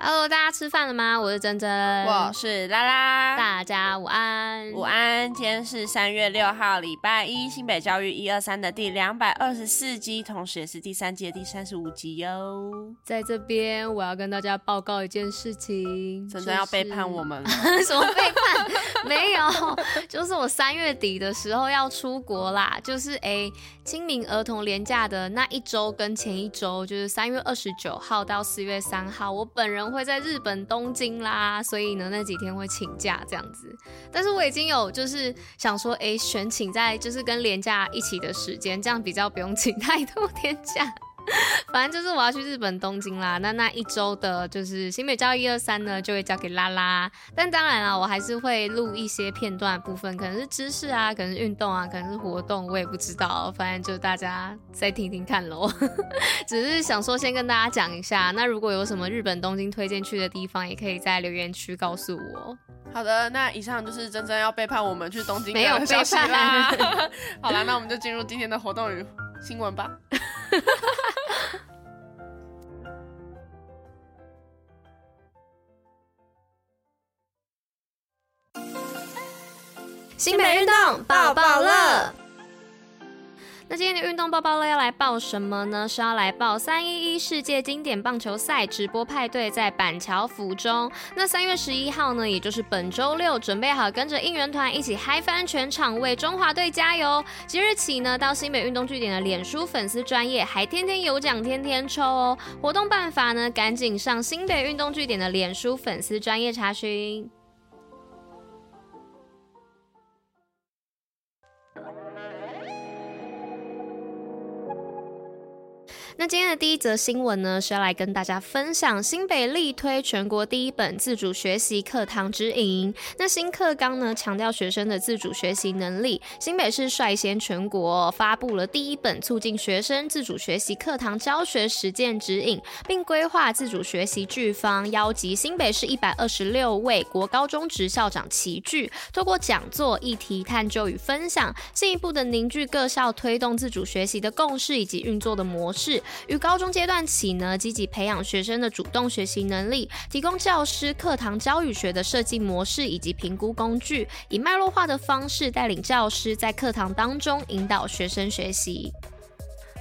Hello，大家吃饭了吗？我是珍珍，我是拉拉，大家午安，午安。今天是三月六号，礼拜一，新北教育一二三的第两百二十四集，同时也是第三季的第三十五集哟。在这边，我要跟大家报告一件事情，真的要背叛我们了？什么背叛？没有，就是我三月底的时候要出国啦，就是哎，清明儿童连假的那一周跟前一周，就是三月二十九号到四月三号，我本人。会在日本东京啦，所以呢，那几天会请假这样子。但是我已经有就是想说，哎，选请在就是跟连假一起的时间，这样比较不用请太多天假。反正就是我要去日本东京啦，那那一周的就是新北教育一二三呢，就会交给拉拉。但当然啦，我还是会录一些片段部分，可能是知识啊，可能是运动啊，可能是活动，我也不知道。反正就大家再听听看喽。只是想说先跟大家讲一下，那如果有什么日本东京推荐去的地方，也可以在留言区告诉我。好的，那以上就是真正要背叛我们去东京 没有消息啦。好了，那我们就进入今天的活动与新闻吧。新北运动抱抱乐。那今天的运动抱抱乐要来报什么呢？是要来报三一一世界经典棒球赛直播派对在板桥府中。那三月十一号呢，也就是本周六，准备好跟着应援团一起嗨翻全场，为中华队加油！即日起呢，到新北运动据点的脸书粉丝专页，还天天有奖，天天抽哦。活动办法呢，赶紧上新北运动据点的脸书粉丝专页查询。那今天的第一则新闻呢，是要来跟大家分享新北力推全国第一本自主学习课堂指引。那新课纲呢，强调学生的自主学习能力。新北市率先全国发布了第一本促进学生自主学习课堂教学实践指引，并规划自主学习剧方，邀集新北市一百二十六位国高中职校长齐聚，透过讲座、议题探究与分享，进一步的凝聚各校推动自主学习的共识以及运作的模式。于高中阶段起呢，积极培养学生的主动学习能力，提供教师课堂教育学的设计模式以及评估工具，以脉络化的方式带领教师在课堂当中引导学生学习。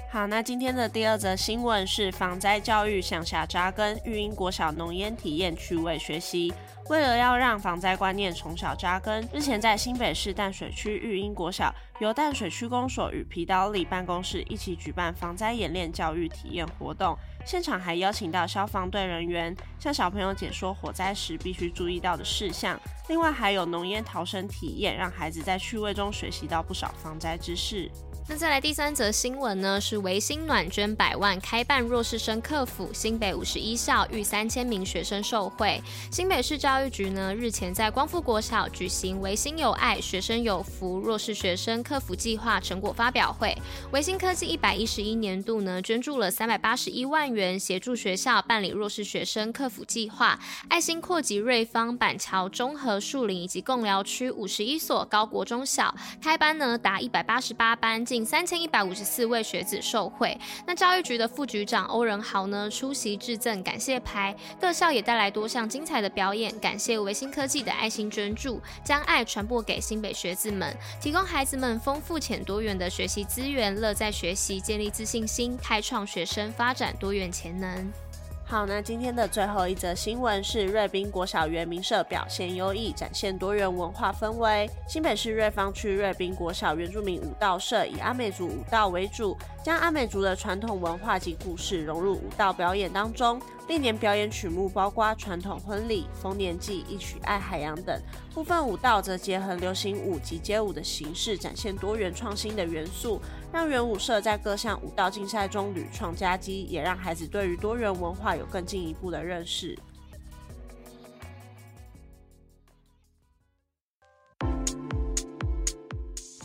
好，那今天的第二则新闻是防灾教育向下扎根，育英国小浓烟体验趣味学习。为了要让防灾观念从小扎根，日前在新北市淡水区育英国小，由淡水区公所与皮岛里办公室一起举办防灾演练教育体验活动，现场还邀请到消防队人员向小朋友解说火灾时必须注意到的事项，另外还有浓烟逃生体验，让孩子在趣味中学习到不少防灾知识。那再来第三则新闻呢？是维新暖捐百万开办弱势生课辅，新北五十一校逾三千名学生受惠。新北市教育局呢日前在光复国小举行维新有爱、学生有福弱势学生课辅计划成果发表会。维新科技一百一十一年度呢捐助了三百八十一万元，协助学校办理弱势学生课辅计划。爱心扩及瑞芳、板桥、中和、树林以及贡寮区五十一所高国中小，开班呢达一百八十八班。近三千一百五十四位学子受惠。那教育局的副局长欧仁豪呢出席致赠感谢牌，各校也带来多项精彩的表演，感谢维新科技的爱心捐助，将爱传播给新北学子们，提供孩子们丰富且多元的学习资源，乐在学习，建立自信心，开创学生发展多元潜能。好，那今天的最后一则新闻是瑞滨国小原民社表现优异，展现多元文化氛围。新北市瑞芳区瑞滨国小原住民舞蹈社以阿美族舞蹈为主，将阿美族的传统文化及故事融入舞蹈表演当中。历年表演曲目包括传统婚礼、丰年祭、一曲爱海洋等，部分舞蹈则结合流行舞及街舞的形式，展现多元创新的元素，让元舞社在各项舞蹈竞赛中屡创佳绩，也让孩子对于多元文化有更进一步的认识。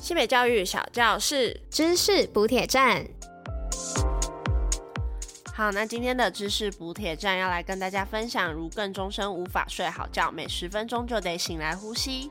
西北教育小教室，知识补铁站。好，那今天的知识补铁站要来跟大家分享，如更终身无法睡好觉，每十分钟就得醒来呼吸。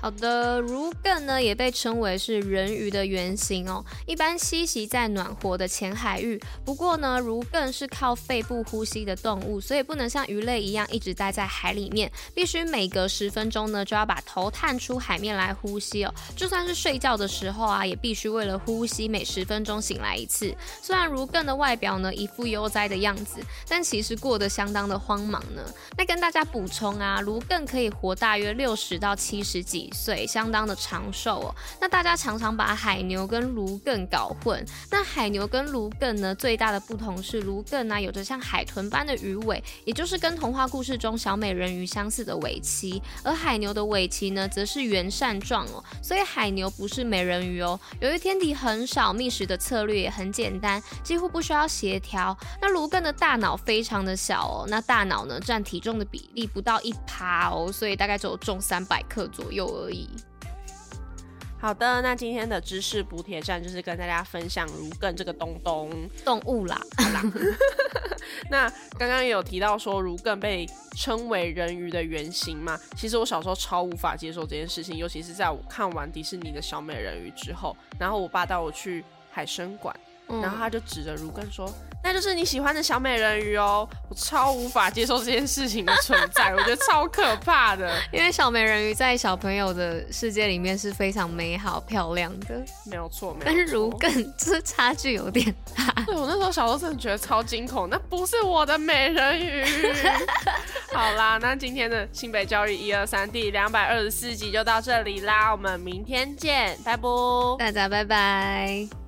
好的，儒艮呢也被称为是人鱼的原型哦，一般栖息在暖和的浅海域。不过呢，儒艮是靠肺部呼吸的动物，所以不能像鱼类一样一直待在海里面，必须每隔十分钟呢就要把头探出海面来呼吸哦。就算是睡觉的时候啊，也必须为了呼吸，每十分钟醒来一次。虽然儒艮的外表呢一副悠哉的样子，但其实过得相当的慌忙呢。那跟大家补充啊，儒艮可以活大约六十到七十几。岁相当的长寿哦，那大家常常把海牛跟儒艮搞混。那海牛跟儒艮呢，最大的不同是儒艮呢有着像海豚般的鱼尾，也就是跟童话故事中小美人鱼相似的尾鳍，而海牛的尾鳍呢则是圆扇状哦，所以海牛不是美人鱼哦。由于天敌很少，觅食的策略也很简单，几乎不需要协调。那儒艮的大脑非常的小哦，那大脑呢占体重的比例不到一趴哦，所以大概只有重三百克左右而已。好的，那今天的知识补铁站就是跟大家分享如更这个东东动物啦。好 啦那刚刚有提到说如更被称为人鱼的原型嘛？其实我小时候超无法接受这件事情，尤其是在我看完迪士尼的小美人鱼之后，然后我爸带我去海参馆。然后他就指着如根说：“那就是你喜欢的小美人鱼哦！”我超无法接受这件事情的存在，我觉得超可怕的。因为小美人鱼在小朋友的世界里面是非常美好漂亮的，没有错。没有错。但是儒艮这差距有点大。对，我那时候小时候真的觉得超惊恐，那不是我的美人鱼。好啦，那今天的新北教育一二三第两百二十四集就到这里啦，我们明天见，拜拜，大家拜拜。